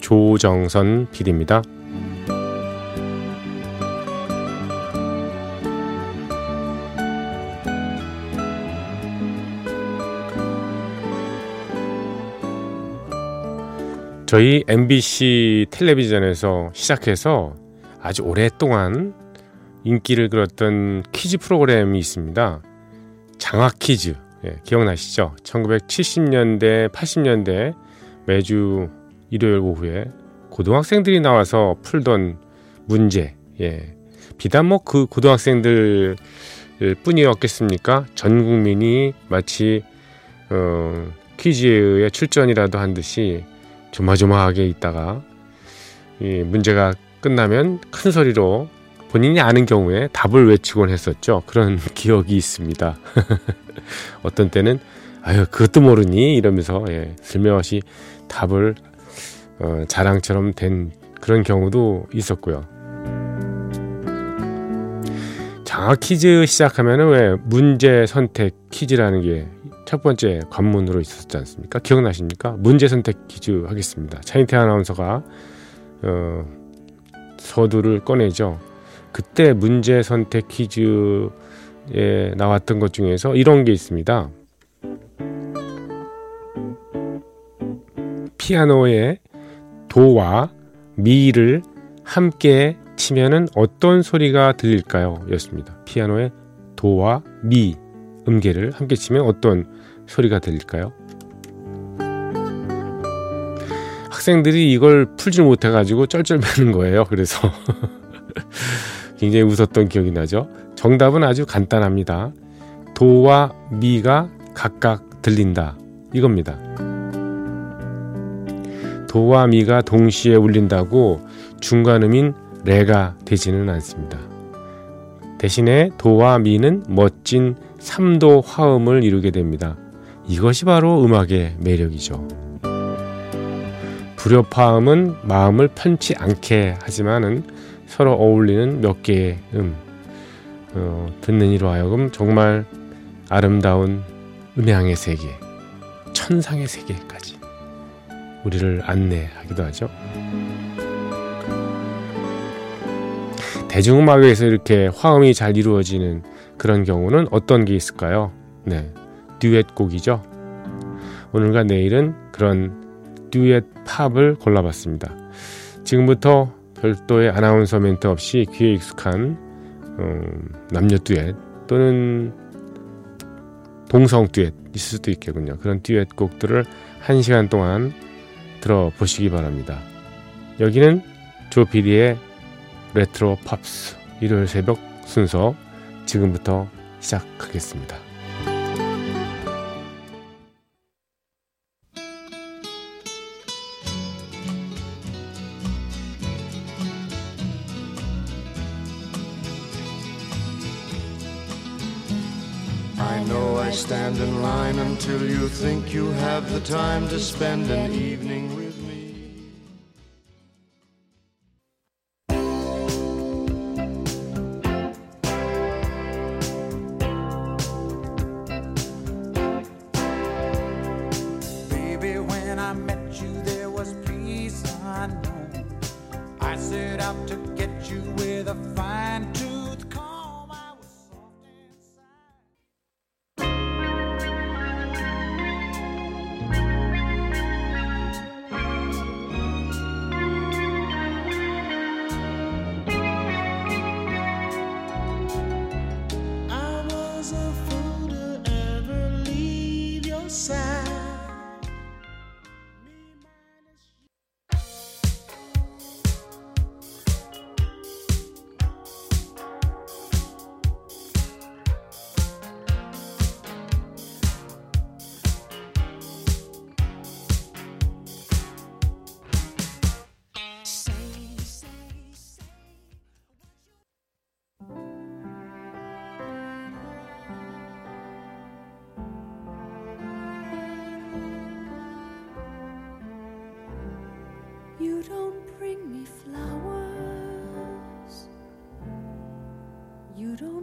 조정선 PD입니다. 저희 MBC 텔레비전에서 시작해서 아주 오랫동안 인기를 끌었던 퀴즈 프로그램이 있습니다. 장학 퀴즈. 예, 기억나시죠? 1970년대, 80년대 매주 일요일 오후에 고등학생들이 나와서 풀던 문제. 예. 비단 뭐 그 고등학생들 뿐이었겠습니까? 전 국민이 마치 어, 퀴즈에 출전이라도 한 듯이 조마조마하게 있다가 이 문제가 끝나면 큰 소리로 본인이 아는 경우에 답을 외치곤 했었죠. 그런 기억이 있습니다. 어떤 때는 아유 그것도 모르니 이러면서 예, 슬며시 답을 어, 자랑처럼 된 그런 경우도 있었고요. 장학 퀴즈 시작하면은 왜 문제 선택 퀴즈라는 게 첫 번째 관문으로 있었지 않습니까? 기억나십니까? 문제 선택 퀴즈 하겠습니다. 차인태 아나운서가 어, 서두를 꺼내죠. 그때 문제 선택 퀴즈에 나왔던 것 중에서 이런 게 있습니다. 피아노의 도와 미를 함께 치면은 어떤 소리가 들릴까요? 였습니다. 피아노의 도와 미 음계를 함께 치면 어떤 소리가 들릴까요? 학생들이 이걸 풀지 못해가지고 쩔쩔매는 거예요. 그래서 굉장히 웃었던 기억이 나죠. 정답은 아주 간단합니다. 도와 미가 각각 들린다. 이겁니다. 도와 미가 동시에 울린다고 중간음인 레가 되지는 않습니다. 대신에 도와 미는 멋진 3도 화음을 이루게 됩니다. 이것이 바로 음악의 매력이죠. 불협화음은 마음을 편치 않게 하지만은 서로 어울리는 몇 개의 음, 어, 듣는 이로 하여금 정말 아름다운 음향의 세계, 천상의 세계까지 우리를 안내하기도 하죠. 대중음악에서 이렇게 화음이 잘 이루어지는 그런 경우는 어떤 게 있을까요? 네, 듀엣곡이죠. 오늘과 내일은 그런 듀엣 팝을 골라봤습니다. 지금부터 별도의 아나운서 멘트 없이 귀에 익숙한 음, 남녀 듀엣 또는 동성 듀엣 있을 수도 있겠군요. 그런 듀엣 곡들을 한 시간 동안 들어보시기 바랍니다. 여기는 조피디의 레트로 팝스 일요일 새벽 순서 지금부터 시작하겠습니다. I know I stand in line until you think you have the time to spend an evening with me. Baby, when I met you, there was peace I unknown. I set out to get you with a fine tooth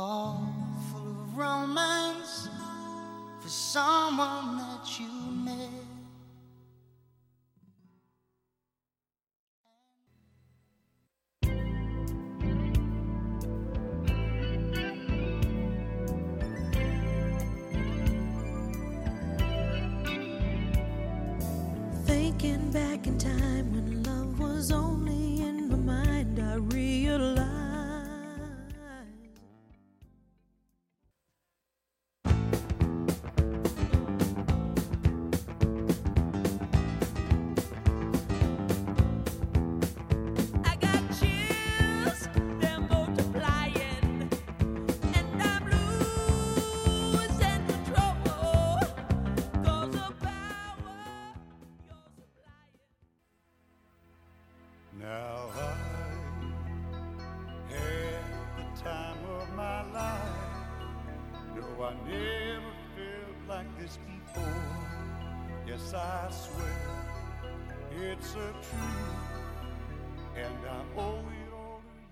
All full of romance for someone that you met. Thinking back in time when love was only in my mind, I realized. Yes, I swear it's a truth, and I owe it all to you.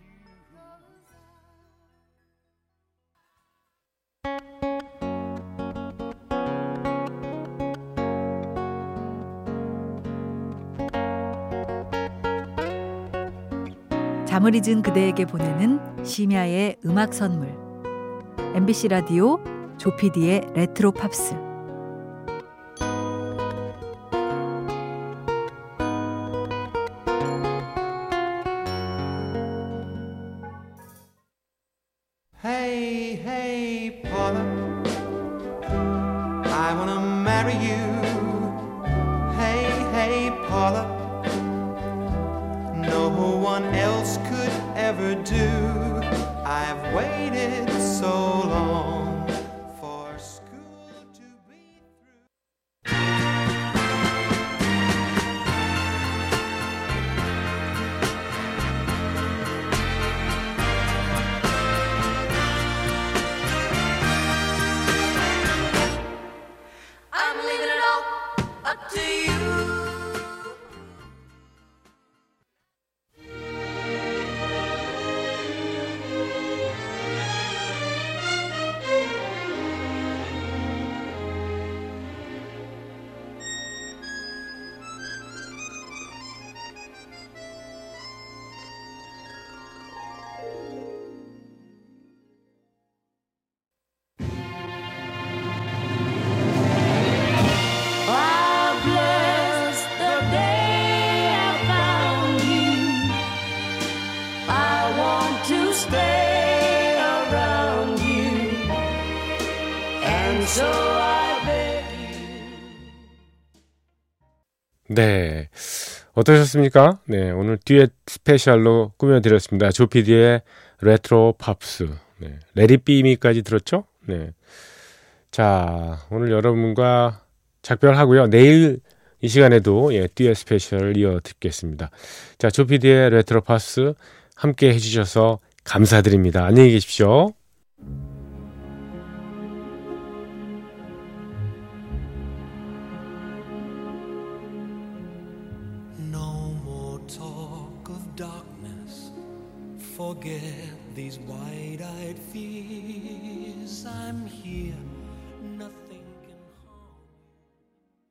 잠을 잊은 그대에게 보내는 심야의 음악 선물. MBC 라디오 조피디의 레트로 팝스. Paula. No one else could ever do. I've waited so long 어떠셨습니까? 네. 오늘 듀엣 스페셜로 꾸며드렸습니다. 조피디의 레트로 팝스. 네. 레리비미까지 들었죠? 네. 자, 오늘 여러분과 작별하고요. 내일 이 시간에도 예, 듀엣 스페셜 이어 듣겠습니다. 자, 조피디의 레트로 팝스 함께 해주셔서 감사드립니다. 안녕히 계십시오. Forget these wide eyed fears. I'm here.